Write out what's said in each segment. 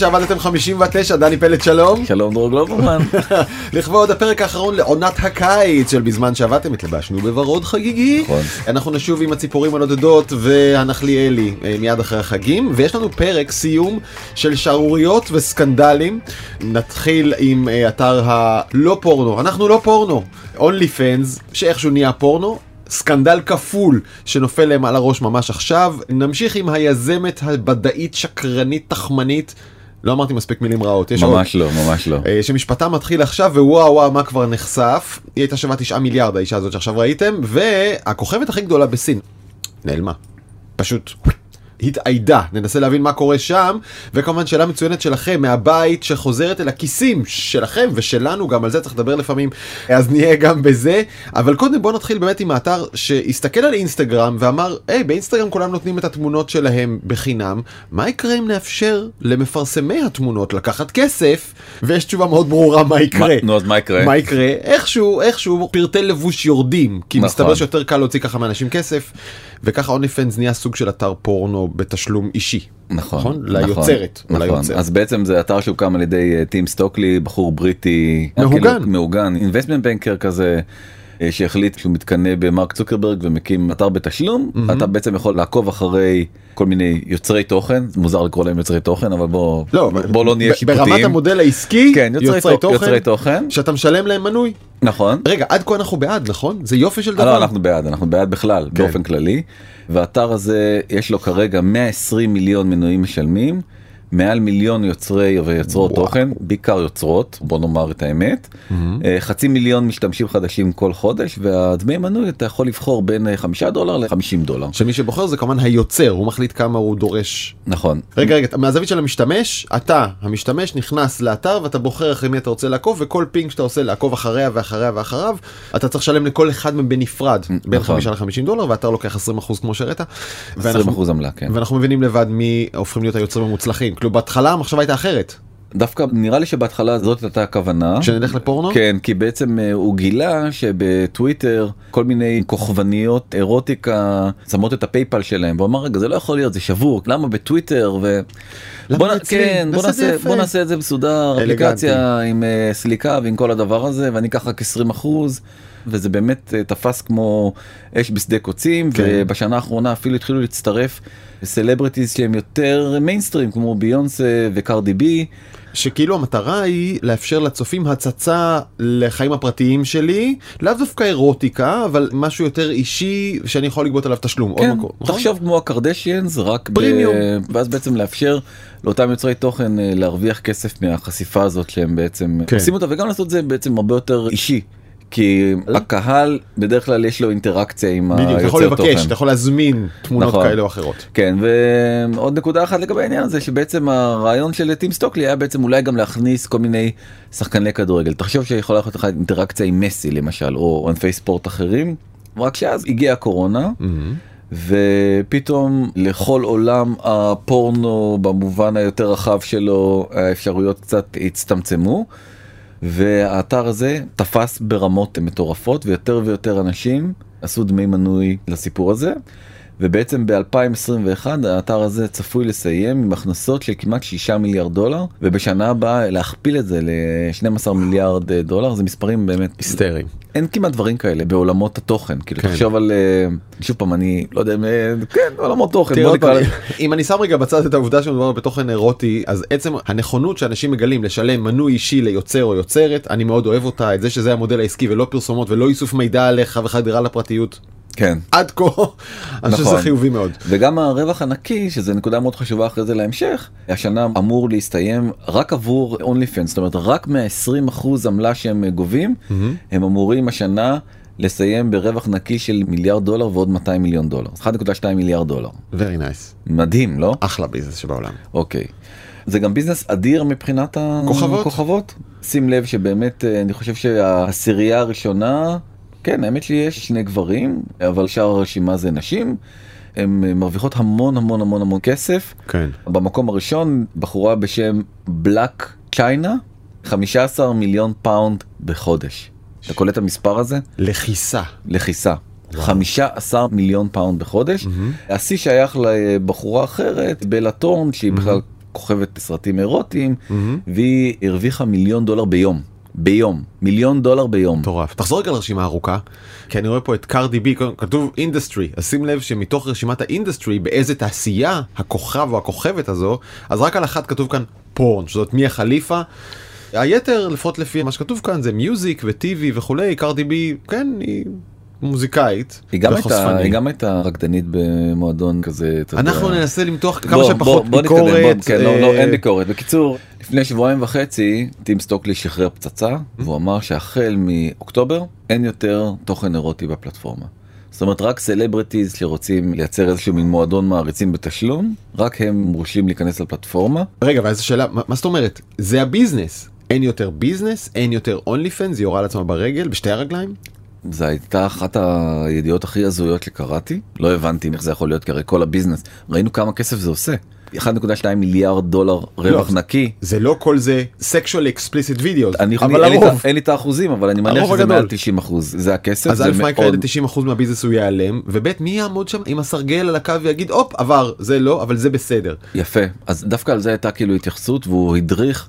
שעבדתם 59, דני פלד שלום. שלום דרור גלוברמן. לכבוד הפרק האחרון לעונת הקיץ של בזמן שעבדתם התלבשנו בוורוד חגיגי. נכון. אנחנו נשוב עם הציפורים הנודדות והנחליאלי אה, מיד אחרי החגים, ויש לנו פרק סיום של שערוריות וסקנדלים. נתחיל עם אה, אתר הלא פורנו, אנחנו לא פורנו, אונלי פנס, שאיכשהו נהיה פורנו. סקנדל כפול שנופל להם על הראש ממש עכשיו. נמשיך עם היזמת הבדאית שקרנית תחמנית. לא אמרתי מספיק מילים רעות, יש עוד. ממש לא, ממש לא. אה, שמשפטה מתחיל עכשיו ווואו וואו מה כבר נחשף. היא הייתה שווה 9 מיליארד האישה הזאת שעכשיו ראיתם, והכוכבת הכי גדולה בסין נעלמה. פשוט התאיידה, ננסה להבין מה קורה שם, וכמובן שאלה מצוינת שלכם מהבית שחוזרת אל הכיסים שלכם ושלנו, גם על זה צריך לדבר לפעמים, אז נהיה גם בזה, אבל קודם בוא נתחיל באמת עם האתר שהסתכל על אינסטגרם ואמר, היי באינסטגרם כולם נותנים את התמונות שלהם בחינם, מה יקרה אם נאפשר למפרסמי התמונות לקחת כסף, ויש תשובה מאוד ברורה מה יקרה. נו, אז מה יקרה? מה יקרה? איכשהו, איכשהו פריטי לבוש יורדים, כי נכון. מסתבר שיותר קל להוציא ככה מאנשים כסף, וככה OnlyFans נהיה סוג של אתר פורנו בתשלום אישי. נכון, ליוצרת. או נכון. ליוצר. אז בעצם זה אתר שהוקם על ידי אה, טים סטוקלי, בחור בריטי. מהוגן. מהוגן, investment banker כזה. אה, שהחליט שהוא מתקנא במרק צוקרברג ומקים אתר בתשלום אתה בעצם יכול לעקוב אחרי כל מיני יוצרי תוכן מוזר לקרוא להם יוצרי תוכן אבל בוא לא, בוא לא נהיה שיפוטיים. ברמת המודל העסקי, כן, יוצרי יוצרי תוכן, יוצרי תוכן. שאתה משלם להם מנוי. נכון. רגע, עד כה אנחנו בעד, נכון? זה יופי של אה, לא, דבר. אנחנו בעד, אנחנו בעד בכלל, כן. באופן כללי. והאתר הזה יש לו כרגע 120 מיליון מנויים משלמים, מעל מיליון יוצרי ויוצרות וואו. תוכן, בעיקר יוצרות, בוא נאמר את האמת. אה, חצי מיליון משתמשים חדשים כל חודש, והדמי מנוי אתה יכול לבחור בין אה, 5 דולר ל-50 דולר. שמי שבוחר זה כמובן היוצר, הוא מחליט כמה הוא דורש. נכון. רגע, רגע, מהזווית של המשתמש, אתה, המשתמש, נכנס לאתר ואתה בוחר אחרי מי אתה רוצה לעקוב, וכל following שאתה עושה לעקוב אחריה ואחריה ואחריו, אתה צריך לשלם לכל אחד מהם בנפרד, בין נכון. 5 ל-50 דולר, ואתר לוקח 20% כמו שהראית. 20 אחוז עמלה, כן. ואנחנו מבינים לבד מי הופכים להיות היוצרים המוצלחים. כאילו בהתחלה המחשבה הייתה אחרת. דווקא נראה לי שבהתחלה זאת הייתה הכוונה. שנלך לפורנו? כן, כי בעצם אה, הוא גילה שבטוויטר כל מיני כוכבניות אירוטיקה שמות את הפייפל שלהם והוא אמר רגע זה לא יכול להיות זה שבור למה בטוויטר ו... למה בוא, נ-? כן, בוא, נעשה. בוא נעשה את זה מסודר. אפליקציה עם אה, סליקה ועם כל הדבר הזה ואני אקח רק 20 אחוז וזה באמת אה, תפס כמו אש בשדה קוצים כן. ובשנה האחרונה אפילו התחילו להצטרף סלבריטיז שהם יותר מיינסטרים כמו ביונסה וקארדי בי. שכאילו המטרה היא לאפשר לצופים הצצה לחיים הפרטיים שלי, לאו דווקא אירוטיקה, אבל משהו יותר אישי שאני יכול לגבות עליו תשלום. כן, מקום. נכון? תחשוב כמו הקרדשיאנס רק ב- פרימיום. ואז בעצם לאפשר לאותם יוצרי תוכן אה, להרוויח כסף מהחשיפה הזאת שהם בעצם כן. עושים אותה וגם לעשות את זה בעצם הרבה יותר אישי. כי הקהל בדרך כלל יש לו אינטראקציה עם בדיוק, אתה יכול היוצר לבקש, תוכן. אתה יכול להזמין תמונות נכון. כאלה או אחרות. כן ועוד נקודה אחת לגבי העניין הזה שבעצם הרעיון של טים סטוקלי היה בעצם אולי גם להכניס כל מיני שחקני כדורגל תחשוב שיכולה להיות לך אינטראקציה עם מסי למשל או ענפי ספורט אחרים רק שאז הגיעה הקורונה ופתאום לכל עולם הפורנו במובן היותר רחב שלו האפשרויות קצת הצטמצמו והאתר הזה תפס ברמות מטורפות ויותר ויותר אנשים עשו דמי מנוי לסיפור הזה. ובעצם ב-2021 האתר הזה צפוי לסיים עם הכנסות של כמעט 6 מיליארד דולר ובשנה הבאה להכפיל את זה ל-12 מיליארד אה, דולר זה מספרים באמת היסטריים. אין כמעט דברים כאלה בעולמות התוכן כאילו כן. תחשוב על אה, שוב פעם אני לא יודע אה, כן עולמות תוכן תראה, נקרא- אם אני שם רגע בצד את העובדה שמדובר בתוכן אירוטי אז עצם הנכונות שאנשים מגלים לשלם מנוי אישי ליוצר או יוצרת אני מאוד אוהב אותה את זה שזה המודל העסקי ולא פרסומות ולא איסוף מידע עליך וחדירה לפרטיות כן עד כה אני חושב שזה נכון. חיובי מאוד. וגם הרווח הנקי שזה נקודה מאוד חשובה אחרי זה להמשך השנה אמור להסתיים רק עבור אונלי פנס זאת אומרת רק מה-20% עמלה שהם גובים הם אמורים השנה לסיים ברווח נקי של מיליארד דולר ועוד 200 מיליון דולר 1.2 מיליארד דולר very nice מדהים לא אחלה ביזנס שבעולם. אוקיי. זה גם ביזנס אדיר מבחינת כוכבות. הכוכבות. שים לב שבאמת אה, אני חושב שהעשירייה הראשונה כן האמת שיש שני גברים אבל שאר הרשימה זה נשים. הן אה, מרוויחות המון המון המון המון כסף. כן. במקום הראשון בחורה בשם בלאק צ'יינה 15 מיליון פאונד בחודש. אתה קולט את המספר הזה? לכיסה. לכיסה. 15 מיליון פאונד בחודש. השיא שייך לבחורה אחרת, בלה ת'ורן, שהיא בכלל כוכבת סרטים אירוטיים והיא הרוויחה מיליון דולר ביום. ביום מיליון דולר ביום מטורף. תחזור רגע לרשימה הארוכה, כי אני רואה פה את קארדי בי, כתוב industry, אז שים לב שמתוך רשימת ה industry באיזה תעשייה הכוכב או הכוכבת הזו, אז רק על אחת כתוב כאן פורן, שזאת מיה חליפה. היתר לפחות לפי מה שכתוב כאן זה music ו TV וכולי, קארדי בי, כן, היא מוזיקאית היא גם הייתה. היא גם הייתה רקדנית במועדון כזה אתה יודע. אנחנו ננסה למתוח כמה בוא, שפחות בוא, בוא נתקדם, ביקורת. בוא, כן, לא, לא, אה, אין ביקורת. בקיצור, לפני שבועיים וחצי טים סטוקלי שחרר פצצה והוא אמר שהחל מאוקטובר אין יותר תוכן אירוטי בפלטפורמה. זאת אומרת רק סלבריטיז שרוצים לייצר איזשהו מין מועדון מעריצים בתשלום רק הם מורשים להיכנס לפלטפורמה רגע, ואז השאלה, מה, מה זאת אומרת? זה הביזנס. אין יותר ביזנס, אין יותר OnlyFans, הוא יורה לעצמה ברגל, בשתי הרגליים? זו הייתה אחת הידיעות הכי הזויות שקראתי לא הבנתי איך זה יכול להיות כי הרי כל הביזנס ראינו כמה כסף זה עושה 1.2 מיליארד דולר רווח לא, נקי. זה לא כל זה sexually explicit videos, אני, אבל אין, לי, הרוב. אין לי את האחוזים אבל אני מניח שזה. מעל 90 אחוז זה הכסף אז א' מה יקרה מאוד- ל-90% מהביזנס הוא ייעלם, וב' מי יעמוד שם עם הסרגל על הקו ויגיד הופ עבר, זה לא, אבל זה בסדר. יפה אז דווקא על זה הייתה כאילו התייחסות והוא הדריך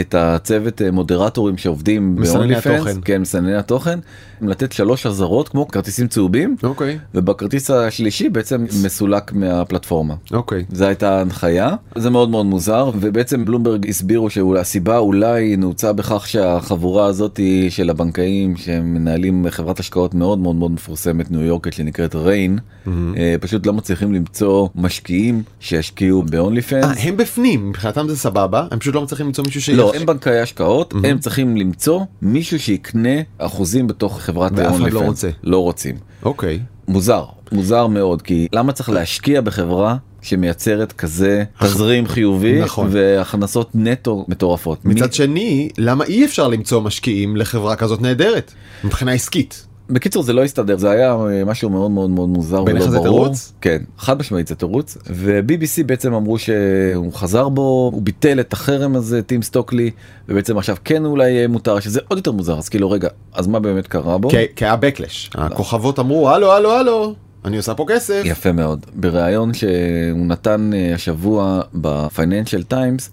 את הצוות אה, מודרטורים שעובדים מסנני התוכן. כן מסנני התוכן לתת שלוש אזהרות כמו כרטיסים צהובים אוקיי. ובכרטיס השלישי בעצם מסולק מהפלטפורמה. אוקיי. זו הייתה ההנחיה זה מאוד מאוד מוזר ובעצם בלומברג הסבירו שהסיבה אולי נעוצה בכך שהחבורה הזאת של הבנקאים שמנהלים חברת השקעות מאוד מאוד מאוד מפורסמת ניו יורקית שנקראת ריין אה, פשוט לא מצליחים למצוא משקיעים שישקיעו ב-only אה, fans. הם בפנים, מבחינתם זה סבבה, הם פשוט לא מצליחים למצוא מישהו לא, הם בנקאי השקעות, הם צריכים למצוא מישהו שיקנה אחוזים בתוך חברת ואף אחד לא. רוצה. לא רוצים. אוקיי. מוזר, מוזר מאוד, כי למה צריך להשקיע בחברה שמייצרת כזה תזרים חיובי נכון. והכנסות נטו מטורפות. מצד מי- שני, למה אי אפשר למצוא משקיעים לחברה כזאת נהדרת? מבחינה עסקית. בקיצור זה לא הסתדר זה היה אה, משהו מאוד מאוד מאוד מוזר ולא ברור. תירוץ? כן חד משמעית זה תירוץ ו-BBC בעצם אמרו שהוא חזר בו הוא ביטל את החרם הזה טים סטוקלי ובעצם עכשיו כן אולי מותר שזה עוד יותר מוזר אז כאילו רגע אז מה באמת קרה בו. כי היה backlash. הכוכבות אמרו הלו הלו הלו, אני עושה פה כסף. יפה מאוד בריאיון שהוא נתן אה, השבוע בפייננשל טיימס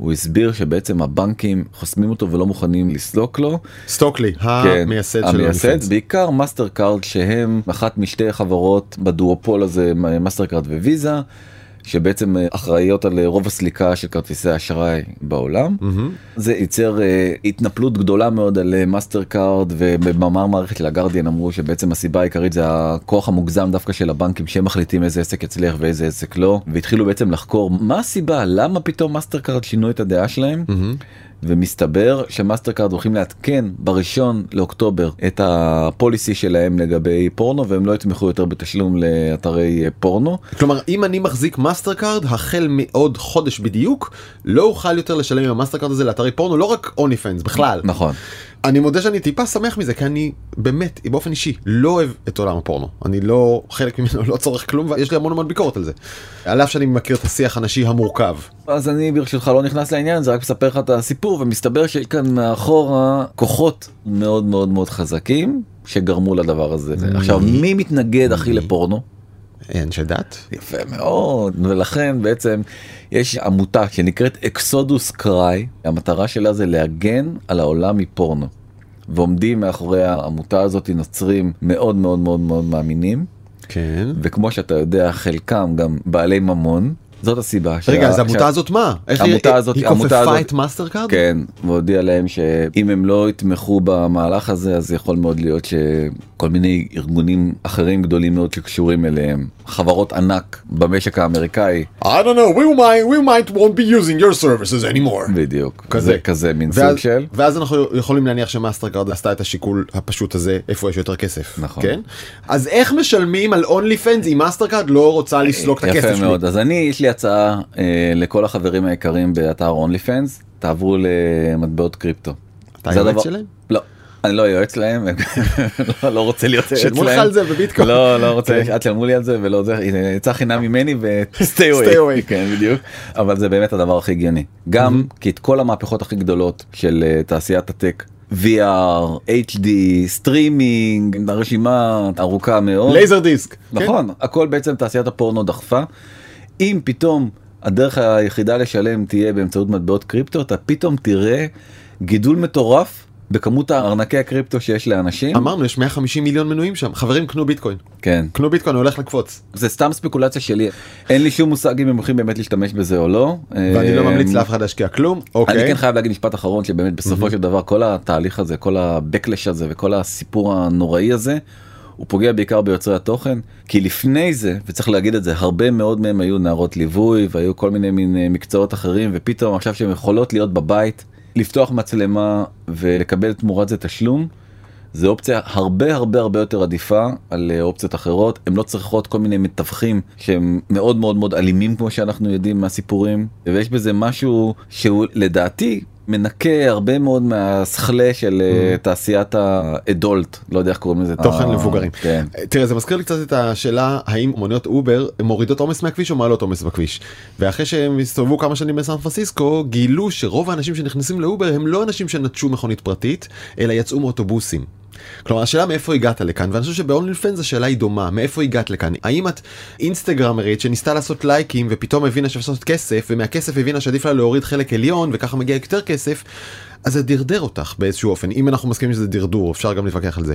הוא הסביר שבעצם הבנקים חוסמים אותו ולא מוכנים לסלוק לו. סטוקלי, כן, המייסד של המייסד. בעיקר מאסטר קארד שהם אחת משתי חברות בדואופול הזה מאסטר קארד וויזה שבעצם אה, אחראיות על אה, רוב הסליקה של כרטיסי אשראי בעולם. מהמם. זה ייצר אה, התנפלות גדולה מאוד על מאסטר קארד ובמאמר מערכת של הגרדיאן אמרו שבעצם הסיבה העיקרית זה הכוח המוגזם דווקא של הבנקים שהם מחליטים איזה עסק יצליח ואיזה עסק לא והתחילו בעצם לחקור מה הסיבה למה פתאום מאסטר קארד שינו את הדעה שלהם. מהמם. ומסתבר שמאסטר קארד הולכים לעדכן בראשון לאוקטובר את ה policy שלהם לגבי פורנו והם לא יתמכו יותר בתשלום לאתרי אה, פורנו. כלומר אם אני מחזיק מאסטר קארד החל מעוד חודש בדיוק לא אוכל יותר לשלם עם המאסטר קארד הזה לאתרי פורנו לא רק OnlyFans בכלל. נכון. אני מודה שאני טיפה שמח מזה כי אני באמת באופן אישי לא אוהב את עולם הפורנו אני לא חלק ממנו לא צורך כלום ויש לי המון המון ביקורת על זה. על אף שאני מכיר את השיח הנשי המורכב. אז אני ברשותך לא נכנס לעניין זה רק מספר לך את הסיפור ומסתבר שיש כאן מאחורה כוחות מאוד מאוד מאוד חזקים שגרמו לדבר הזה. עכשיו מי מתנגד הכי לפורנו? אנשי דת. יפה מאוד ולכן בעצם יש עמותה שנקראת אקסודוס קריי המטרה שלה זה להגן על העולם מפורנו. ועומדים מאחורי העמותה הזאת נוצרים מאוד מאוד מאוד מאוד מאמינים כן. וכמו שאתה יודע חלקם גם בעלי ממון זאת הסיבה. רגע שה- אז העמותה שה- הזאת מה? איך העמותה היא- הזאת- היא העמותה כופפה הזאת- את מאסטר קארד? כן, והודיע להם שאם הם לא יתמכו במהלך הזה אז יכול מאוד להיות שכל מיני ארגונים אחרים גדולים מאוד שקשורים אליהם, חברות ענק במשק האמריקאי, I don't know, we might, we might won't be using your services anymore. בדיוק, כזה. זה כזה מין ואז, סוג של, ואז אנחנו יכולים להניח שמאסטר קארד עשתה את השיקול הפשוט הזה איפה יש יותר כסף. נכון. כן? אז איך משלמים על OnlyFans אם מאסטר קארד לא רוצה לסלוק את הכסף יפה שלי? מאוד, אז אני יש לי הצעה אה, לכל החברים היקרים באתר OnlyFans, תעברו למטבעות קריפטו. אתה זה היועץ הדבר- שלהם? לא. אני לא יועץ להם, לא, לא רוצה להיות יועץ שילמו לך להם. על זה בביטקוין. לא, לא רוצה, כן. אל תשלמו לי על זה ולא זה, יצא חינם ממני ו-stay Stay away. כן, בדיוק. אבל זה באמת הדבר הכי הגיוני. גם כי את כל המהפכות הכי גדולות של אה, תעשיית הטק, VR, HD, סטרימינג, הרשימה ארוכה מאוד. Laser Disc. כן? נכון, הכל בעצם תעשיית הפורנו דחפה. אם פתאום הדרך היחידה לשלם תהיה באמצעות מטבעות קריפטו, אתה פתאום תראה גידול מטורף בכמות הארנקי הקריפטו שיש לאנשים. אמרנו יש 150 מיליון מנויים שם חברים קנו ביטקוין כן. קנו ביטקוין הולך לקפוץ זה סתם ספקולציה שלי אין לי שום מושג אם הם הולכים באמת להשתמש בזה או לא. ואני לא אה, ממליץ לאף אחד להשקיע כלום אני אוקיי כן חייב להגיד משפט אחרון שבאמת בסופו של דבר כל התהליך הזה כל ה-Backlash הזה וכל הסיפור הנוראי הזה. הוא פוגע בעיקר ביוצרי התוכן כי לפני זה וצריך להגיד את זה הרבה מאוד מהם היו נערות ליווי והיו כל מיני מין אה, מקצועות אחרים ופתאום עכשיו שהן יכולות להיות בבית לפתוח מצלמה ולקבל תמורת זה תשלום. זה אופציה הרבה הרבה הרבה יותר עדיפה על אה, אופציות אחרות הן לא צריכות כל מיני מתווכים שהם מאוד מאוד מאוד אלימים כמו שאנחנו יודעים מהסיפורים ויש בזה משהו שהוא לדעתי מנקה הרבה מאוד מהסכלה של אה, תעשיית ה adult לא יודע איך קוראים לזה תוכן למבוגרים. כן. תראה זה מזכיר לי קצת את השאלה האם מוניות אובר מורידות עומס מהכביש או מעלות עומס בכביש. ואחרי שהם הסתובבו כמה שנים בסן פרנסיסקו גילו שרוב האנשים שנכנסים לאובר הם לא אנשים שנטשו מכונית פרטית אלא יצאו מאוטובוסים. כלומר השאלה מאיפה הגעת לכאן ואני חושב שב OnlyFans השאלה היא דומה. מאיפה הגעת לכאן? האם את אינסטגרמרית שניסתה לעשות לייקים ופתאום הבינה שאפשר לעשות כסף ומהכסף הבינה שעדיף לה להוריד חלק עליון וככה מגיע יותר כסף אז זה דרדר אותך באיזשהו אופן. אם אנחנו מסכימים שזה דרדור אפשר גם להתווכח על זה.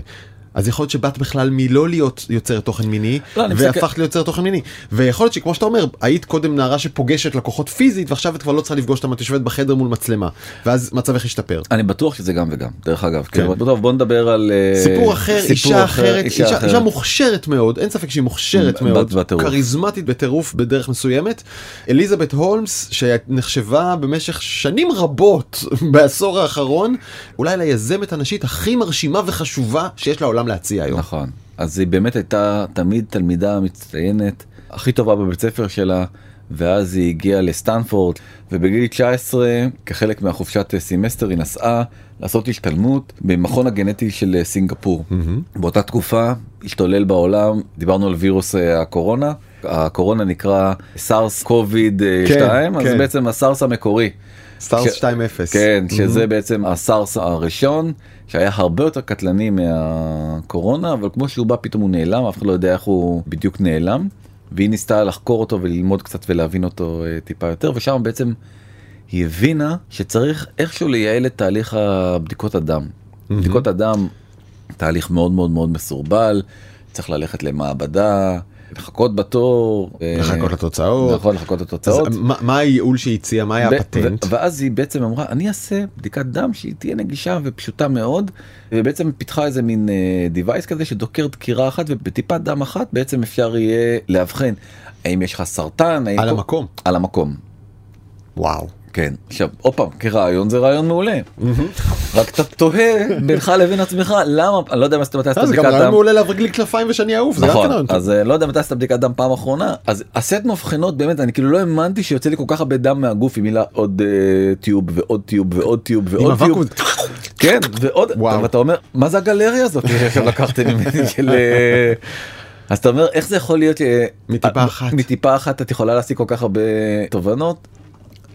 אז יכול להיות שבאת בכלל מלא להיות יוצרת תוכן מיני לא, והפכת ליוצרת תוכן מיני ויכול להיות שכמו שאתה אומר היית קודם נערה שפוגשת לקוחות פיזית ועכשיו את כבר לא צריכה לפגוש אותם את יושבת בחדר מול מצלמה ואז מצבך השתפר. אני בטוח שזה גם וגם דרך אגב כן. כן. טוב בוא נדבר על אה, סיפור אחר, סיפור אישה אחר, אחרת, אישה, אישה אחרת. מוכשרת מאוד, אין ספק שהיא מוכשרת מאוד, בטירוף. כריזמטית בטירוף בדרך מסוימת. אליזבת הולמס שנחשבה במשך שנים רבות בעשור האחרון, אולי ליזמת הנשית הכי מרשימה וחשובה שיש לעולם להציע היום. נכון אז היא באמת הייתה תמיד תלמידה מצטיינת הכי טובה בבית ספר שלה ואז היא הגיעה לסטנפורד ובגיל 19 כחלק מהחופשת סמסטר היא נסעה לעשות השתלמות במכון הגנטי של סינגפור. באותה תקופה השתולל בעולם דיברנו על וירוס אה, הקורונה הקורונה נקרא סארס קוביד 2 אז כן. בעצם הסארס המקורי. סארס ש- 2.0. כן, שזה בעצם הסארס הראשון, שהיה הרבה יותר קטלני מהקורונה, אבל כמו שהוא בא פתאום הוא נעלם, אף אחד לא יודע איך הוא בדיוק נעלם. והיא ניסתה לחקור אותו וללמוד קצת ולהבין אותו אה, טיפה יותר, ושם בעצם היא הבינה שצריך איכשהו לייעל את תהליך הבדיקות הדם. בדיקות הדם, תהליך מאוד מאוד מאוד מסורבל, צריך ללכת למעבדה, לחכות בתור. אה, לחכות לתוצאות. נכון, לחכות אז לתוצאות. מה- מה הייעול שהיא הציעה? מה היה הפטנט? ואז היא בעצם אמרה אני אעשה בדיקת דם שהיא תהיה נגישה ופשוטה מאוד ובעצם פיתחה איזה מין דיווייס כזה שדוקר דקירה אחת ובטיפת דם אחת בעצם אפשר יהיה לאבחן האם יש לך סרטן על כל- המקום. על המקום וואו. כן עכשיו עוד פעם כרעיון זה רעיון מעולה רק אתה תוהה בינך לבין עצמך למה אני לא יודע מתי עשית אה, זה גם בדיקת רעיון דם. מעולה להברג לי כנפיים ושאני אעוף. זה כן נכון. אז אה, לא יודע מתי עשית בדיקת דם פעם אחרונה, אז הסט מבחנות באמת, אני כאילו לא האמנתי שיוצא לי כל כך הרבה דם מהגוף עם מילה עוד אה, טיוב ועוד טיוב ועוד טיוב ועוד טיוב. כן, ועוד. ואתה אומר, מה זה הגלריה הזאת שעכשיו לקחתם ממני של... אז אתה אומר, איך זה יכול להיות ש... מטיפה אחת. מטיפה אחת את יכולה להשיג כל כך הרבה תובנות?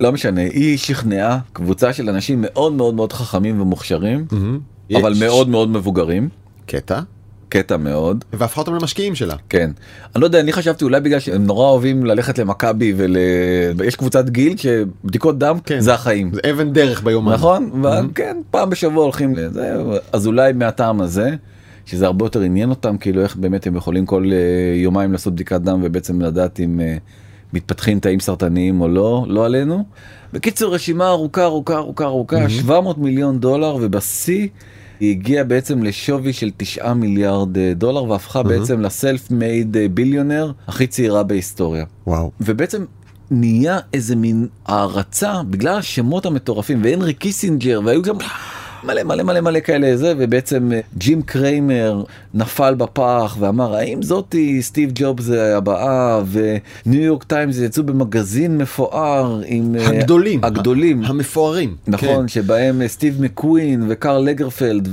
לא משנה, היא שכנעה קבוצה של אנשים מאוד מאוד מאוד חכמים ומוכשרים, מהמם. אבל יש מאוד מאוד מבוגרים, קטע. קטע מאוד. והפכה אותם למשקיעים שלה. כן. אני לא יודע, אני חשבתי אולי בגלל שהם נורא אוהבים ללכת למכבי ול... יש קבוצת גיל שבדיקות דם כן. זה החיים. זה אבן דרך ביומן. נכון? וכן, פעם בשבוע הולכים לזה, אז אולי מהטעם הזה, שזה הרבה יותר עניין אותם, כאילו איך באמת הם יכולים כל אה, יומיים לעשות בדיקת דם ובעצם לדעת אם אה, מתפתחים תאים סרטניים או לא, לא עלינו. בקיצור, רשימה ארוכה ארוכה ארוכה ארוכה, 700 מיליון דולר ובשיא. היא הגיעה בעצם לשווי של 9 מיליארד אה, דולר והפכה בעצם ל self-made billionaire הכי צעירה בהיסטוריה. וואו. ובעצם נהיה איזה מין הערצה בגלל השמות המטורפים והנרי קיסינג'ר והיו גם מלא מלא מלא מלא כאלה זה ובעצם אה, ג'ים קריימר נפל בפח ואמר האם זאתי סטיב ג'ובס הבאה וניו יורק טיימס יצאו במגזין מפואר עם אה, הגדולים. הגדולים המפוארים. נכון שבהם אה, סטיב מקווין וקארל לגרפלד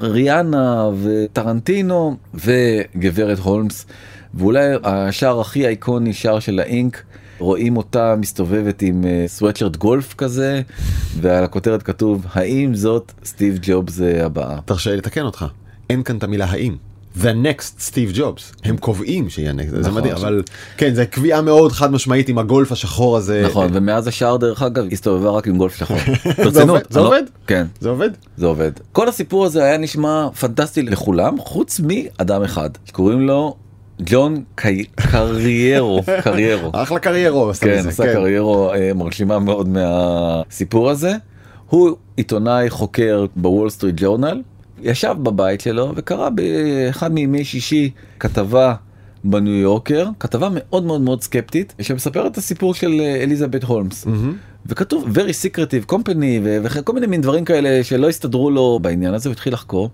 וריאנה וטרנטינו וגברת הולמס ואולי השער הכי איקוני שער של האינק רואים אותה מסתובבת עם סוואטשרט גולף כזה ועל הכותרת כתוב האם זאת סטיב ג'ובס אה, הבאה. תרשה לי לתקן אותך. אין כאן את המילה האם. The next סטיב ג'ובס הם קובעים שיהיה next זה נכון. מדהים אבל כן זה קביעה מאוד חד משמעית עם הגולף השחור הזה נכון ומאז השאר דרך אגב הסתובבה רק עם גולף שחור. זה ברצינות, עובד? זה לא- עובד? כן. זה עובד זה עובד. כל הסיפור הזה היה נשמע פנטסטי לכולם חוץ מאדם אחד שקוראים לו ג'ון קריירו קריירו. אחלה קריירו כן, עשה קריירה אה, מרשימה מאוד מהסיפור הזה. הוא עיתונאי חוקר בוול סטריט ג'ורנל, ישב בבית שלו וקרא באחד מימי שישי כתבה בניו יורקר, כתבה מאוד מאוד מאוד סקפטית, שמספרת את הסיפור של אה, אליזבת הולמס. וכתוב very secretive company וכל מיני מין דברים כאלה שלא הסתדרו לו בעניין הזה, הוא התחיל לחקור.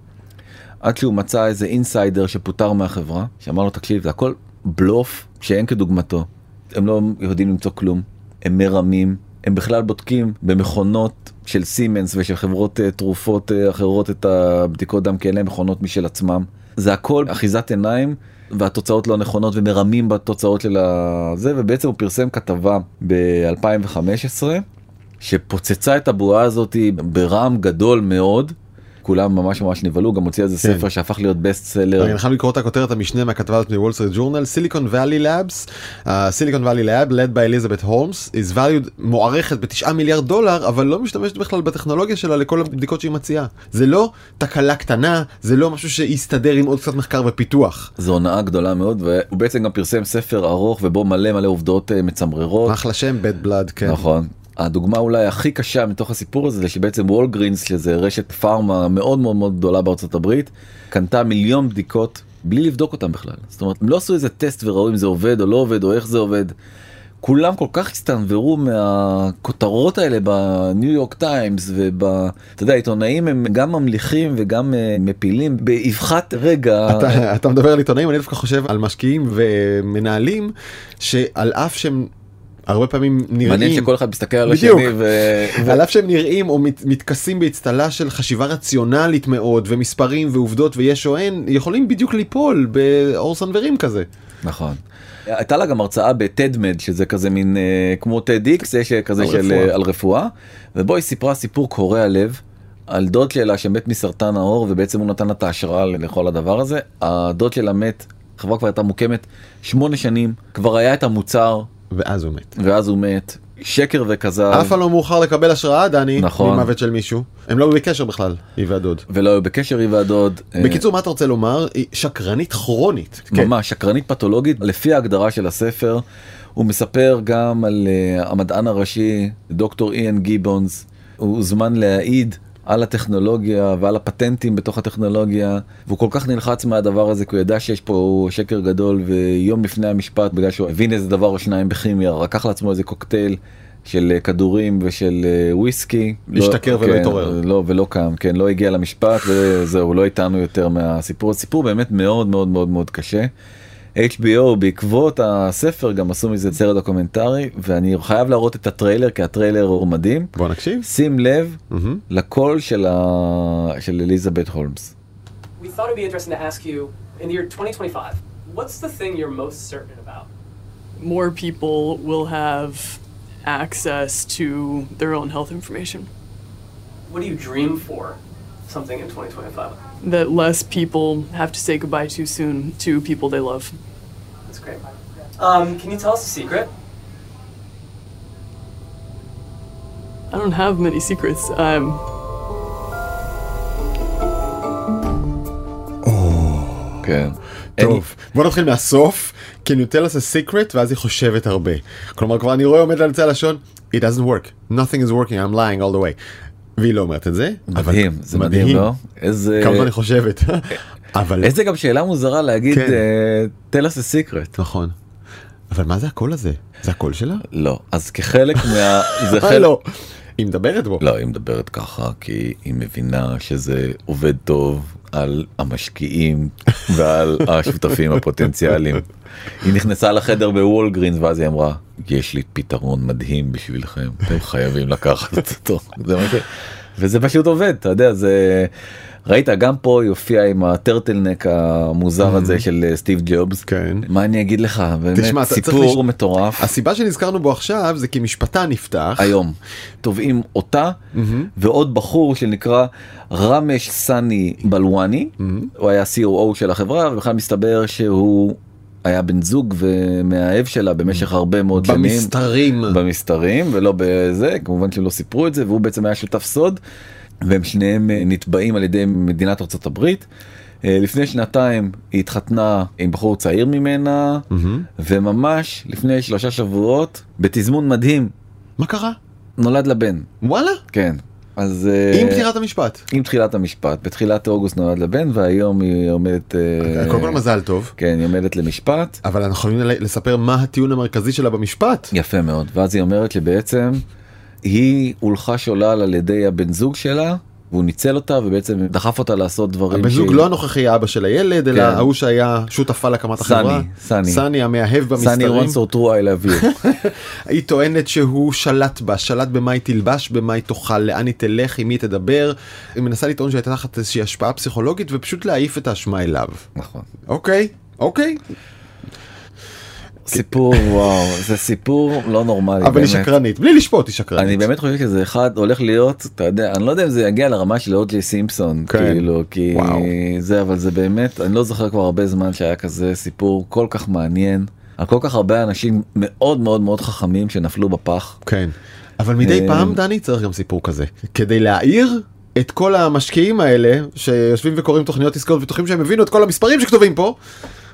עד שהוא מצא איזה אינסיידר שפוטר מהחברה, שאמר לו תקשיב זה הכל בלוף שאין כדוגמתו. הם לא יודעים למצוא כלום, הם מרמים, הם בכלל בודקים במכונות של סימנס ושל חברות אה, תרופות אה, אחרות את הבדיקות דם כי אין להם מכונות משל עצמם. זה הכל אחיזת עיניים והתוצאות לא נכונות ומרמים בתוצאות של הזה ובעצם הוא פרסם כתבה ב-2015 שפוצצה את הבועה הזאת ברעם גדול מאוד. כולם ממש ממש נבהלו גם הוציא איזה כן. ספר שהפך להיות best seller. אני חייב לקרוא את הכותרת המשנה מהכתבה הזאת מוול סטריט ג'ורנל Silicon Valley labs Silicon Valley lab led by אליזבת הולמס is valued מוערכת בתשעה מיליארד דולר אבל לא משתמשת בכלל בטכנולוגיה שלה לכל הבדיקות שהיא מציעה זה לא תקלה קטנה זה לא משהו שיסתדר עם עוד קצת מחקר ופיתוח זו הונאה גדולה מאוד והוא בעצם גם פרסם ספר ארוך ובו מלא מלא עובדות אה, מצמררות. אחלה שם bad blood כן נכון. הדוגמה אולי הכי קשה מתוך הסיפור הזה זה שבעצם וולגרינס שזה רשת פארמה מאוד מאוד מאוד גדולה בארצות הברית קנתה מיליון בדיקות בלי לבדוק אותם בכלל זאת אומרת הם לא עשו איזה טסט וראו אם זה עובד או לא עובד או איך זה עובד. כולם כל כך הסתנוורו מהכותרות האלה בניו יורק טיימס וב... אתה יודע עיתונאים הם גם ממליכים וגם אה, מפילים באבחת רגע. אתה, אתה מדבר על עיתונאים אני דווקא חושב על משקיעים ומנהלים שעל אף שהם הרבה פעמים נראים מעניין שכל אחד מסתכל על בדיוק. השני ו... על אף שהם נראים או מת, מתכסים באצטלה של חשיבה רציונלית מאוד ומספרים ועובדות ויש או אין יכולים בדיוק ליפול באור סנוורים כזה. נכון. הייתה לה גם הרצאה בטדמד שזה כזה מין אה, כמו טד איקס יש כזה על של רפואה. אה, על רפואה ובו היא סיפרה סיפור קורע לב על דוד שלה שמת מסרטן העור ובעצם הוא נתן לה את ההשראה לכל הדבר הזה הדוד שלה מת החברה כבר הייתה מוקמת שמונה שנים כבר היה את המוצר ואז הוא מת. ואז הוא מת שקר וכזב אף פעם לא מאוחר לקבל השראה דני נכון. ממוות של מישהו הם לא בקשר בכלל היא והדוד. ולא היו בקשר היא והדוד. אה, בקיצור מה אתה רוצה לומר היא שקרנית כרונית. כן. ממש שקרנית פתולוגית לפי ההגדרה של הספר הוא מספר גם על uh, המדען הראשי דוקטור איאן גיבונס הוא הוזמן להעיד על הטכנולוגיה ועל הפטנטים בתוך הטכנולוגיה והוא כל כך נלחץ מהדבר הזה כי הוא ידע שיש פה שקר גדול ויום לפני המשפט בגלל שהוא הבין איזה דבר או שניים בכימיה לקח לעצמו איזה קוקטייל של אה, כדורים ושל אה, וויסקי. לא- השתכר ולא כן, התעורר. לא ולא קם כן לא הגיע למשפט וזהו לא איתנו יותר מהסיפור הסיפור באמת מאוד מאוד מאוד מאוד קשה. HBO בעקבות הספר גם עשו מזה סרט דוקומנטרי ואני חייב להראות את הטריילר כי הטריילר הוא מדהים בוא נקשיב. שים לב מהמם. לקול של, ה... של אליזבת הולמס. We thought it'd be interesting to ask you in the year 2025, what's the thing you're most certain about? more people will have access to their own health information. What do you dream for something in 2025? That less people have to say goodbye too soon to people they love. Great. Um, can you tell us a secret? I don't have many secrets. Um, כן. טוב בוא נתחיל מהסוף can you tell us a secret ואז היא חושבת הרבה כלומר כבר אני רואה עומד על צי הלשון it doesn't work nothing is working I'm lying all the way. והיא לא אומרת את זה. אבל מדהים זה מדהים לא? איזה כמה זמן היא חושבת. אבל איזה גם שאלה מוזרה להגיד כן. אה, us a secret. נכון. אבל מה זה הקול הזה? זה הקול שלה? לא אז כחלק מה... זה אה, חלק... לא. היא מדברת בו. לא, היא מדברת ככה כי היא מבינה שזה עובד טוב על המשקיעים ועל השותפים הפוטנציאליים. היא נכנסה לחדר בוולגרינס ואז היא אמרה יש לי פתרון מדהים בשבילכם אתם חייבים לקחת אותו. זה מה ש... וזה פשוט עובד אתה יודע זה ראית גם פה יופיע עם הטרטלנק המוזר הזה של אה, סטיב ג'ובס. כן. מה אני אגיד לך? באמת סיפור מטורף. הסיבה שנזכרנו בו עכשיו זה כי משפטן נפתח. היום. תובעים אותה ועוד בחור שנקרא רמש סני בלואני הוא היה COO של החברה ובכלל מסתבר שהוא היה בן זוג ומאהב שלה במשך הרבה מאוד שנים. במסתרים. במסתרים ולא בזה כמובן שהם לא סיפרו את זה והוא בעצם היה שותף סוד והם שניהם אה, נתבעים על ידי מדינת ארצות הברית. אה, לפני שנתיים היא התחתנה עם בחור צעיר ממנה וממש לפני שלושה שבועות בתזמון מדהים מה קרה? נולד לה בן וואלה? כן אז אה, עם תחילת המשפט. עם תחילת המשפט בתחילת אוגוסט נולד לה בן והיום היא עומדת אה, קודם כל מזל טוב. כן היא עומדת למשפט אבל אנחנו יכולים לספר מה הטיעון המרכזי שלה במשפט. יפה מאוד ואז היא אומרת שבעצם היא הולכה שולל על ידי הבן זוג שלה והוא ניצל אותה ובעצם דחף אותה לעשות דברים הבן זוג שהיא- לא הנוכחי האבא של הילד אלא כן. ההוא שהיה שותפה להקמת סני, החברה. סני. סני המאהב Sunny במסתרים. once or true I love you. היא טוענת שהוא שלט בה, שלט במה היא תלבש, במה היא תאכל, לאן היא תלך, עם מי היא תדבר. היא מנסה לטעון שהייתה תחת איזושהי השפעה פסיכולוגית ופשוט להעיף את האשמה אליו. נכון. אוקיי, אוקיי. סיפור וואו זה סיפור לא נורמלי. אבל היא. שקרנית, בלי לשפוט היא שקרנית. אני באמת חושב שזה אחד הולך להיות אתה יודע אני לא יודע אם זה יגיע לרמה של אוג'יי סימפסון כן. כאילו כי. זה אבל זה באמת אני לא זוכר כבר הרבה זמן שהיה כזה סיפור כל כך מעניין על כל כך הרבה אנשים מאוד מאוד מאוד חכמים שנפלו בפח. כן. אבל מדי אה, פעם דני צריך גם סיפור כזה. כדי להעיר את כל המשקיעים האלה שיושבים וקוראים תוכניות עסקאות ובטוחים שהם הבינו את כל המספרים שכתובים פה.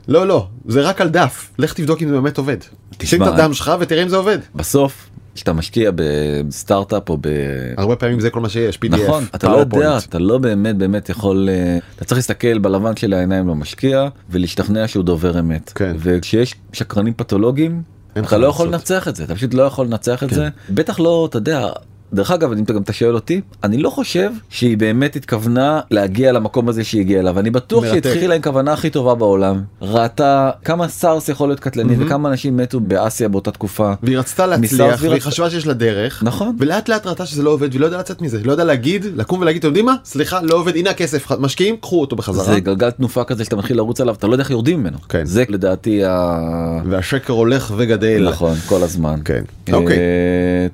לא לא זה רק על דף לך תבדוק אם זה באמת עובד. תשים את הדם שלך ותראה אם זה עובד. בסוף כשאתה משקיע בסטארט-אפ או ב... הרבה פעמים זה כל מה שיש PDF. נכון אתה לא יודע. אתה לא באמת באמת יכול אה, אתה צריך להסתכל בלבן של העיניים למשקיע ולהשתכנע שהוא דובר אמת כן. וכשיש שקרנים פתולוגיים אתה לא יכול. לנצח את זה אתה פשוט לא יכול לנצח את כן. זה בטח לא אתה יודע. דרך אגב אם אתה גם שואל אותי אני לא חושב שהיא באמת התכוונה להגיע למקום הזה שהיא הגיעה אליו. אני בטוח שהיא. התחילה עם כוונה הכי טובה בעולם. ראתה כמה סארס יכול להיות קטלני וכמה אנשים מתו באסיה באותה תקופה. והיא רצתה להצליח והיא רצתה- חשבה שיש לה דרך נכון. ולאט לאט ראתה שזה לא עובד והיא לא יודעה לצאת מזה. לא יודע להגיד לקום ולהגיד אתם יודעים מה? סליחה לא עובד הנה הכסף משקיעים קחו אותו בחזרה. זה גלגל תנופה כזה שאתה מתחיל לרוץ עליו אתה לא יודע איך יורדים ממנו. כן. זה לדעתי ה... והשקר הולך וגדל. נכון כל הזמן. כן. אה, אוקיי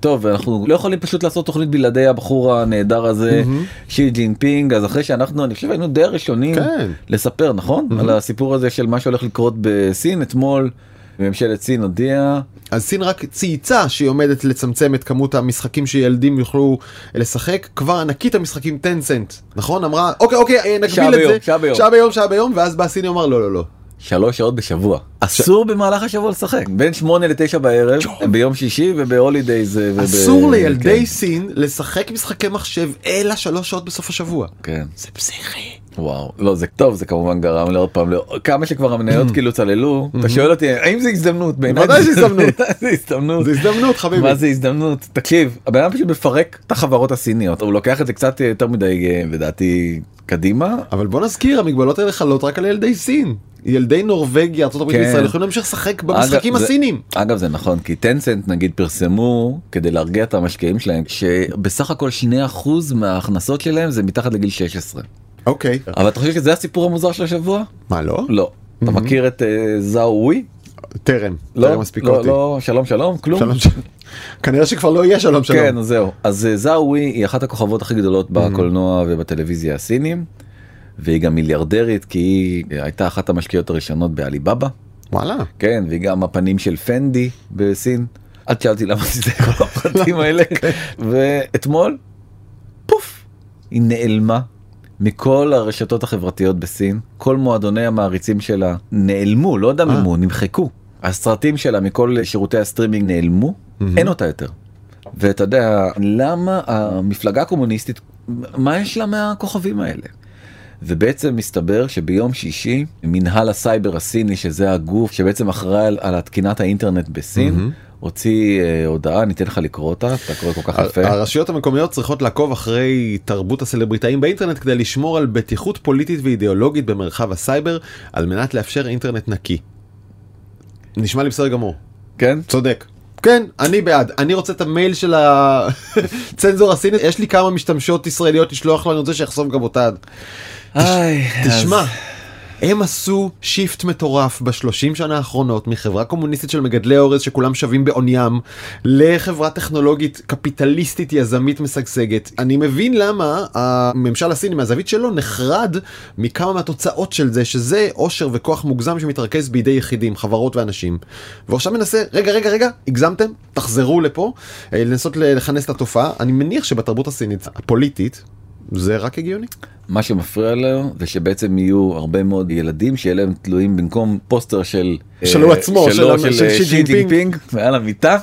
טוב אנחנו לא יכולים פשוט לעשות תוכנית בלעדי הבחור הנהדר הזה שי ג'ינפינג. אז אחרי שאנחנו אני חושב היינו די ראשונים כן. לספר נכון? על הסיפור הזה של מה שהולך לקרות בסין. אתמול ממשלת סין הודיעה. אז סין רק צייצה שהיא עומדת לצמצם את כמות המשחקים שילדים יוכלו לשחק. כבר ענקית המשחקים טנסנט נכון? אמרה אוקיי אוקיי שעה נגביל את ביום, זה. שעה ביום. שעה ביום שעה ביום ואז בא סיני אמר לא לא לא שלוש שעות בשבוע. אסור במהלך השבוע לשחק. בין שמונה לתשע בערב ביום שישי ובהולידייז אסור לילדי סין לשחק משחקי מחשב אלא שלוש שעות בסוף השבוע. כן. זה פסיכי. וואו. לא זה טוב זה כמובן גרם לעוד פעם לא- כמה שכבר המניות כאילו צללו אתה שואל אותי האם זה הזדמנות? בעיניי זה הזדמנות. זה הזדמנות. זה הזדמנות חביבי. מה זה הזדמנות? תקשיב הבן אדם פשוט מפרק את החברות הסיניות הוא לוקח את זה קצת יותר מדי אה, לדעתי קדימה. אבל בוא נזכיר המגבלות האלה חלות רק על ילדי סין ילדי נורווגיה ארצות כן. וישראל יכולים להמשיך לשחק במשחקים אגב, זה- הסינים אגב זה נכון כי טנסנט נגיד פרסמו כדי להרגיע את המשקיעים שלהם שבסך הכל 2% מההכנסות שלהם זה מתחת לגיל 16 אוקיי אבל אתה חושב שזה הסיפור המוזר של השבוע? מה לא לא. אתה מכיר את אה, זאו ווי? טרם לא, טרם מספיק לא, אותי לא, שלום שלום, כלום. שלום. כנראה שכבר לא יהיה שלום שלום כן, זהו. אז אה, זאווי היא אחת הכוכבות הכי גדולות בקולנוע ובטלוויזיה הסינים, והיא גם מיליארדרית כי היא אה, הייתה אחת המשקיעות הראשונות בעליבאבא, וואלה כן, והיא גם הפנים של פנדי בסין. אל תשאל אותי למה זה כל הפרטים האלה. ואתמול, פוף, היא נעלמה. מכל הרשתות החברתיות בסין, כל מועדוני המעריצים שלה נעלמו, לא דממו, נמחקו. הסרטים שלה מכל שירותי הסטרימינג נעלמו, אין אותה יותר. ואתה יודע, למה המפלגה הקומוניסטית, מה יש לה מהכוכבים האלה? ובעצם מסתבר שביום שישי מנהל הסייבר הסיני שזה הגוף שבעצם אחראי על, על התקינת האינטרנט בסין הוציא אה, הודעה ניתן לך לקרוא אותה אתה קורא כל כך יפה הרשויות המקומיות צריכות לעקוב אחרי תרבות הסלבריטאים באינטרנט כדי לשמור על בטיחות פוליטית ואידיאולוגית במרחב הסייבר על מנת לאפשר אינטרנט נקי. נשמע לי בסדר גמור כן צודק כן, אני בעד. אני רוצה את המייל של הצנזור הסיני. יש לי כמה משתמשות ישראליות לשלוח לנו את זה שיחסום גם אותן. איי, תשמע, אז- הם עשו shift מטורף בשלושים שנה האחרונות מחברה קומוניסטית של מגדלי אורז שכולם שווים בעוניים לחברה טכנולוגית קפיטליסטית יזמית משגשגת. אני מבין למה הממשל הסיני מהזווית שלו נחרד מכמה מהתוצאות של זה שזה עושר וכוח מוגזם שמתרכז בידי יחידים, חברות ואנשים. והוא עכשיו מנסה, רגע רגע רגע, הגזמתם, תחזרו לפה, אה, לנסות לכנס את התופעה. אני מניח שבתרבות הסינית הפוליטית זה רק הגיוני. מה שמפריע לו זה שבעצם יהיו הרבה מאוד ילדים שיהיה להם תלויים במקום פוסטר של שלו אה, עצמו, שלו, של- של, של אה, שי ג'ינפינג. ג'ינפינג מעל המיטה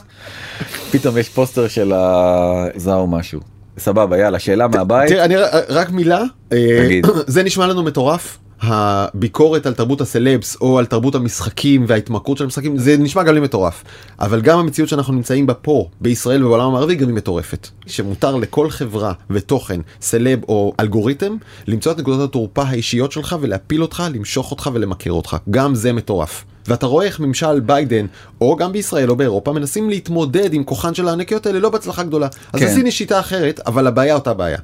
פתאום יש פוסטר של הזאו משהו סבבה יאללה שאלה מהבית תראה, אני רק מילה, אה. זה נשמע לנו מטורף. הביקורת על תרבות הסלבס או על תרבות המשחקים וההתמכרות של המשחקים זה נשמע גם לי מטורף אבל גם המציאות שאנחנו נמצאים בה פה בישראל ובעולם המערבי גם היא מטורפת שמותר לכל חברה ותוכן סלב או אלגוריתם למצוא את נקודות התורפה האישיות שלך ולהפיל אותך למשוך אותך ולמכר אותך גם זה מטורף. ואתה רואה איך ממשל ביידן או גם בישראל או באירופה מנסים להתמודד עם כוחן של הענקיות האלה לא בהצלחה גדולה אז כן. לסין יש שיטה אחרת אבל הבעיה אותה בעיה.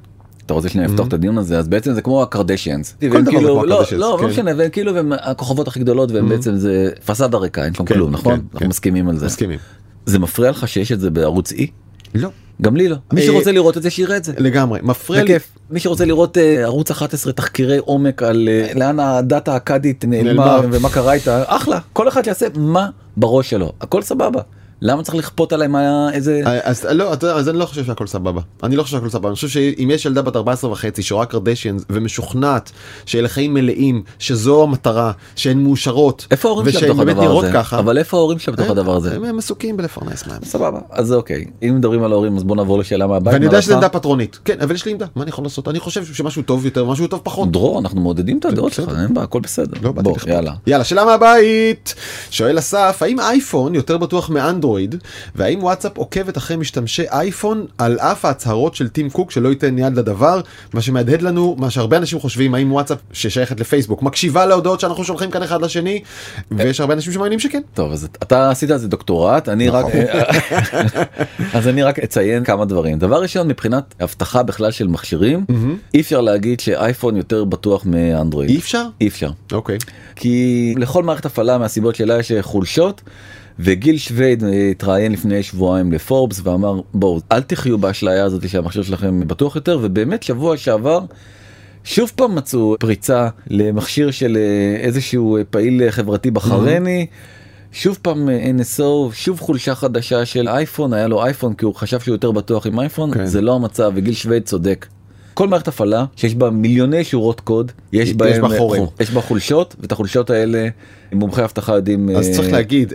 אתה רוצה שניה לפתוח את הדיון הזה אז בעצם זה כמו הקרדשיאנס. זה כמו לא, הקרדשיאנס, לא, כן. לא משנה, והם כאילו הם הכוכבות הכי גדולות והם בעצם זה פסאדה ריקה אין שם כן, כלום נכון? כן, אנחנו כן. מסכימים על זה. מסכימים. זה מפריע לך שיש את זה בערוץ אי? לא. גם לי לא. מי אה, שרוצה לראות את זה שיראה את זה. לגמרי. מפריע לי. מי שרוצה לראות אה, ערוץ 11 תחקירי עומק על אה, לאן הדאטה האכדית נעלמה. ומה קרה איתה אחלה כל אחד יעשה מה בראש שלו הכל סבבה. למה צריך לכפות עליי מה איזה אז לא, אתה יודע, אז אני לא חושב שהכל סבבה. אני לא חושב שהכל סבבה. אני חושב שאם יש ילדה בת 14 וחצי שרואה קרדשיאנס ומשוכנעת שאלה חיים מלאים, שזו המטרה, שהן מאושרות, איפה ההורים שלה בתוך הדבר הזה ככה, אבל איפה ההורים שלה בתוך הדבר הזה הם עסוקים בלפרנס מה הם. סבבה אז אוקיי אם מדברים על ההורים אז בוא נעבור לשאלה מהבית. ואני יודע שזו? עמדה פטרונית. כן, אבל יש לי עמדה. מה אני יכול לעשות? אני חושב שמשהו טוב יותר, משהו טוב פחות. דרור אנחנו מעודדים את הדעות שלך. אין בעיה הכל בסדר. לא באתי בוא לכפות. יאללה. יאללה, שאלה מהבית. שואל אסף, האם אייפון יותר בטוח מאנדרואיד, והאם וואטסאפ עוקבת אחרי משתמשי אייפון על אף ההצהרות של טים קוק שלא ייתן יד לדבר, מה שמהדהד לנו, מה שהרבה אנשים חושבים, האם וואטסאפ ששייכת לפייסבוק מקשיבה להודעות שאנחנו שולחים כאן אחד לשני, ויש הרבה אנשים שמאמינים שכן. טוב אז אתה עשית על זה דוקטורט אני רק אז אני רק אציין כמה דברים דבר ראשון מבחינת אבטחה בכלל של מכשירים אי אפשר להגיד שאייפון יותר בטוח מאנדרואיד אי אפשר? אי אפשר אוקיי. כי לכל מערכת הפעלה מהסיבות שלה יש חולשות. וגיל שווייד אה, התראיין לפני שבועיים לפורבס ואמר בואו אל תחיו באשליה הזאת שהמכשיר שלכם בטוח יותר ובאמת שבוע שעבר שוב פעם מצאו פריצה למכשיר של אה, איזשהו אה, פעיל חברתי בחרני. שוב פעם NSO, שוב חולשה חדשה של אייפון, היה לו אייפון כי הוא חשב שהוא יותר בטוח עם אייפון, כן. זה לא המצב וגיל שווייד צודק. כל מערכת הפעלה שיש בה מיליוני שורות קוד, יש יש בהם, בה חורים. יש בה חולשות ואת החולשות האלה מומחי אבטחה יודעים. אז צריך להגיד.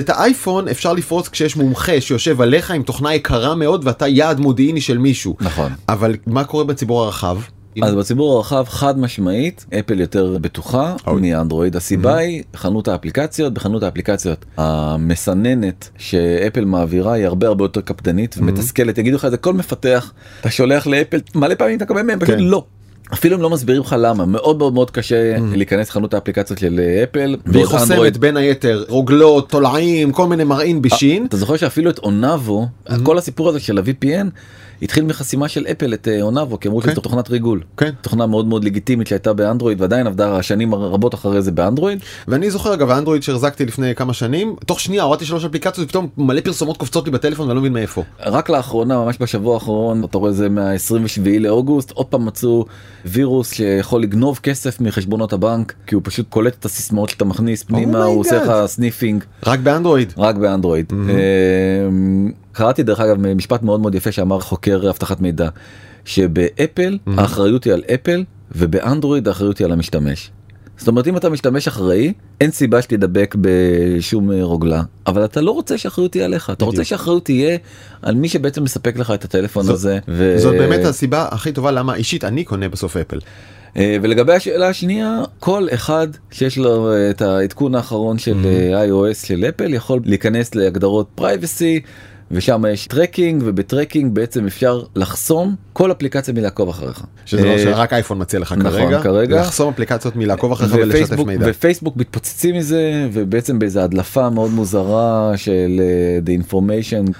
את האייפון אפשר לפרוץ כשיש מומחה שיושב עליך עם תוכנה יקרה מאוד ואתה יעד מודיעיני של מישהו. נכון. אבל מה קורה בציבור הרחב? אז בציבור הרחב חד משמעית אפל יותר בטוחה אוי. מאנדרואיד הסיבה היא חנות האפליקציות בחנות האפליקציות המסננת שאפל מעבירה היא הרבה הרבה יותר קפדנית ומתסכלת יגידו לך את זה כל מפתח אתה שולח לאפל מלא פעמים אתה מקבל מהם פשוט כן. לא. אפילו הם לא מסבירים לך למה מאוד מאוד מאוד קשה להיכנס לחנות האפליקציות של אפל. והיא ועוד חוסמת אנדרואיד. בין היתר רוגלות, תולעים, כל מיני מרעין בשין. אתה זוכר שאפילו את אונבו כל הסיפור הזה של ה-VPN התחיל מחסימה של אפל את אה, אונבו כי אמרו כן. שזו תוכנת ריגול. כן. תוכנה מאוד מאוד לגיטימית שהייתה באנדרואיד ועדיין עבדה שנים רבות אחרי זה באנדרואיד. ואני זוכר אגב האנדרואיד שהחזקתי לפני כמה שנים, תוך שנייה הורדתי שלוש אפליקציות ופתאום מלא פרסומות קופצות לי בטלפון ואני לא מבין מאיפה. רק לאחרונה ממש בשבוע האחרון אתה רואה זה מה-27 לאוגוסט עוד פעם מצאו וירוס שיכול לגנוב כסף מחשבונות הבנק כי הוא פשוט קולט את הסיסמאות שאתה מכניס פנימה Oh הוא עושה. לך sniffing רק באנדרואיד. רק באנדרואיד. אמ, קראתי דרך אגב משפט מאוד מאוד יפה שאמר חוקר אבטחת מידע שבאפל האחריות היא על אפל ובאנדרואיד האחריות היא על המשתמש. זאת אומרת אם אתה משתמש אחראי אין סיבה שתדבק בשום רוגלה אבל אתה לא רוצה שהאחריות תהיה עליך אתה רוצה בדיוק. שהאחריות תהיה על מי שבעצם מספק לך את הטלפון זאת- הזה. ו- זאת באמת הסיבה הכי טובה למה אישית אני קונה בסוף אפל. אה, ולגבי השאלה השנייה כל אחד שיש לו אה, את העדכון האחרון של אה, iOS של אפל יכול להיכנס להגדרות privacy ושם יש tracking וב tracking בעצם אפשר לחסום כל אפליקציה מלעקוב אחריך. שזה אה, שרק אייפון מציע לך נכון, כרגע, כרגע. לחסום אפליקציות מלעקוב אחריך ולשתף מידע. ופייסבוק מתפוצצים מזה ובעצם באיזה הדלפה מאוד מוזרה של אה, The Information.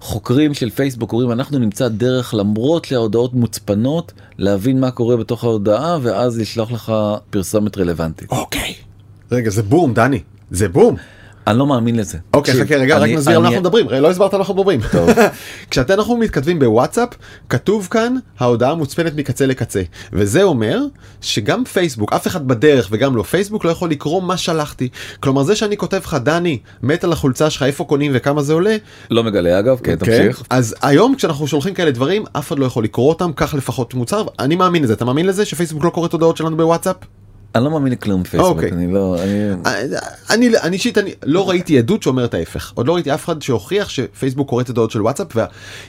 חוקרים של פייסבוק אומרים אנחנו נמצא דרך למרות שההודעות מוצפנות להבין מה קורה בתוך ההודעה ואז לשלוח לך פרסומת רלוונטית. אוקיי. רגע, זה בום, דני. זה בום. אני לא מאמין לזה. אוקיי, חכה רגע, רק נסביר על מה אנחנו מדברים. לא הסברת על מה אנחנו מדברים. כשאנחנו מתכתבים בוואטסאפ, כתוב כאן ההודעה מוצפנת מקצה לקצה. וזה אומר שגם פייסבוק, אף אחד בדרך וגם לא פייסבוק לא יכול לקרוא מה שלחתי. כלומר זה שאני כותב לך, דני, מת על החולצה שלך, איפה קונים וכמה זה עולה, לא מגלה אגב, כן, תמשיך. אז היום כשאנחנו שולחים כאלה דברים, אף אחד לא יכול לקרוא אותם, כך לפחות מוצר. אני מאמין לזה, אתה מאמין לזה שפייסבוק לא קורא את הודעות שלנו בוואטסאפ? אני לא מאמין לכלום בפייסבוק, אוקיי. אני לא, אני... אני אני אישית אני לא ראיתי עדות שאומרת ההפך. עוד לא ראיתי אף אחד שהוכיח שפייסבוק קורא את הדעות של וואטסאפ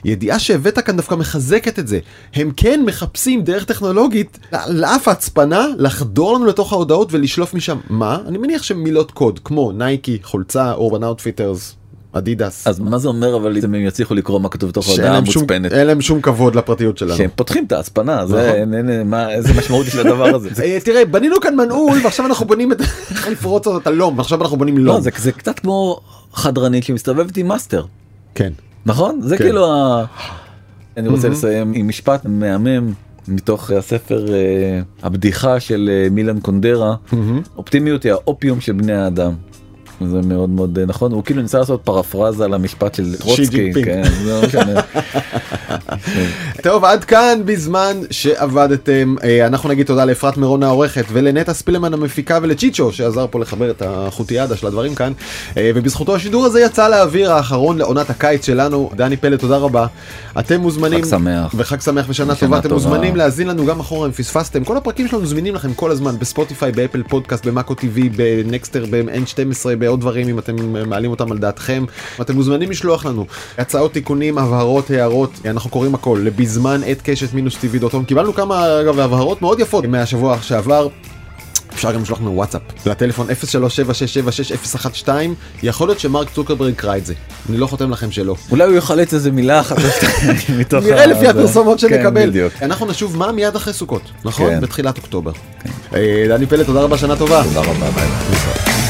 והידיעה שהבאת כאן דווקא מחזקת את זה. הם כן מחפשים דרך טכנולוגית על אף הצפנה לחדור לנו לתוך ההודעות ולשלוף משם. מה? אני מניח שמילות קוד כמו נייקי חולצה Urban Outfitters אדידס אז מה זה אומר אבל אם הם יצליחו לקרוא מה כתוב בתוך ההודעה המוצפנת? אין להם שום כבוד לפרטיות שלנו. שהם פותחים את ההצפנה, נכון. זה אין- אין- מה- איזה משמעות יש לדבר הזה? אה, תראה בנינו כאן מנעול ועכשיו אנחנו בונים את איך לפרוץ את הלום ועכשיו אנחנו בונים לום. לא, זה זה קצת כמו חדרנית שמסתובבת עם master, כן. נכון? זה כן. כאילו ה... אני רוצה לסיים עם משפט מהמם מתוך הספר אה, הבדיחה של אה, מילן קונדרה, אופטימיות היא האופיום של בני האדם. זה מאוד מאוד אה, נכון, הוא כאילו ניסה לעשות פרפרזה למשפט של טרוצקי. כן, לא משנה. טוב עד כאן בזמן שעבדתם. אה, אנחנו נגיד תודה לאפרת מירון העורכת ולנטע ספילמן המפיקה ולצ'יצ'ו שעזר פה לחבר את החוטיאדה של הדברים כאן. אה, ובזכותו השידור הזה יצא לאוויר האחרון לעונת הקיץ שלנו. דני פלד תודה רבה. אתם מוזמנים חג שמח. וחג שמח ושנה ושנה טובה. אתם טובה. מוזמנים להאזין לנו גם אחורה אם פספסתם. כל הפרקים שלנו זמינים לכם כל הזמן בספוטיפיי באפל פודקאסט במאקו TV בנקסטר ב-N12 בעוד דברים אם אתם מעלים אותם על דעתכם. אתם מוזמנים לשלוח לנו הצעות תיקונים הבהרות הערות. אנחנו קוראים הכל לבזמן at קשת minus TV dot com קיבלנו כמה אגב הבהרות מאוד יפות מהשבוע שעבר. אפשר גם לשלוח לנו וואטסאפ לטלפון 0376761012 יכול להיות שמרק צוקרברג יקרא את זה אני לא חותם לכם שלא אולי הוא יחלץ איזה מילה אחת מתוך נראה לפי. הפרסומות כן, שנקבל. אנחנו נשוב מה מיד אחרי סוכות, נכון? כן. בתחילת אוקטובר. אה, דני פלד, תודה רבה, שנה טובה. תודה רבה, ביי.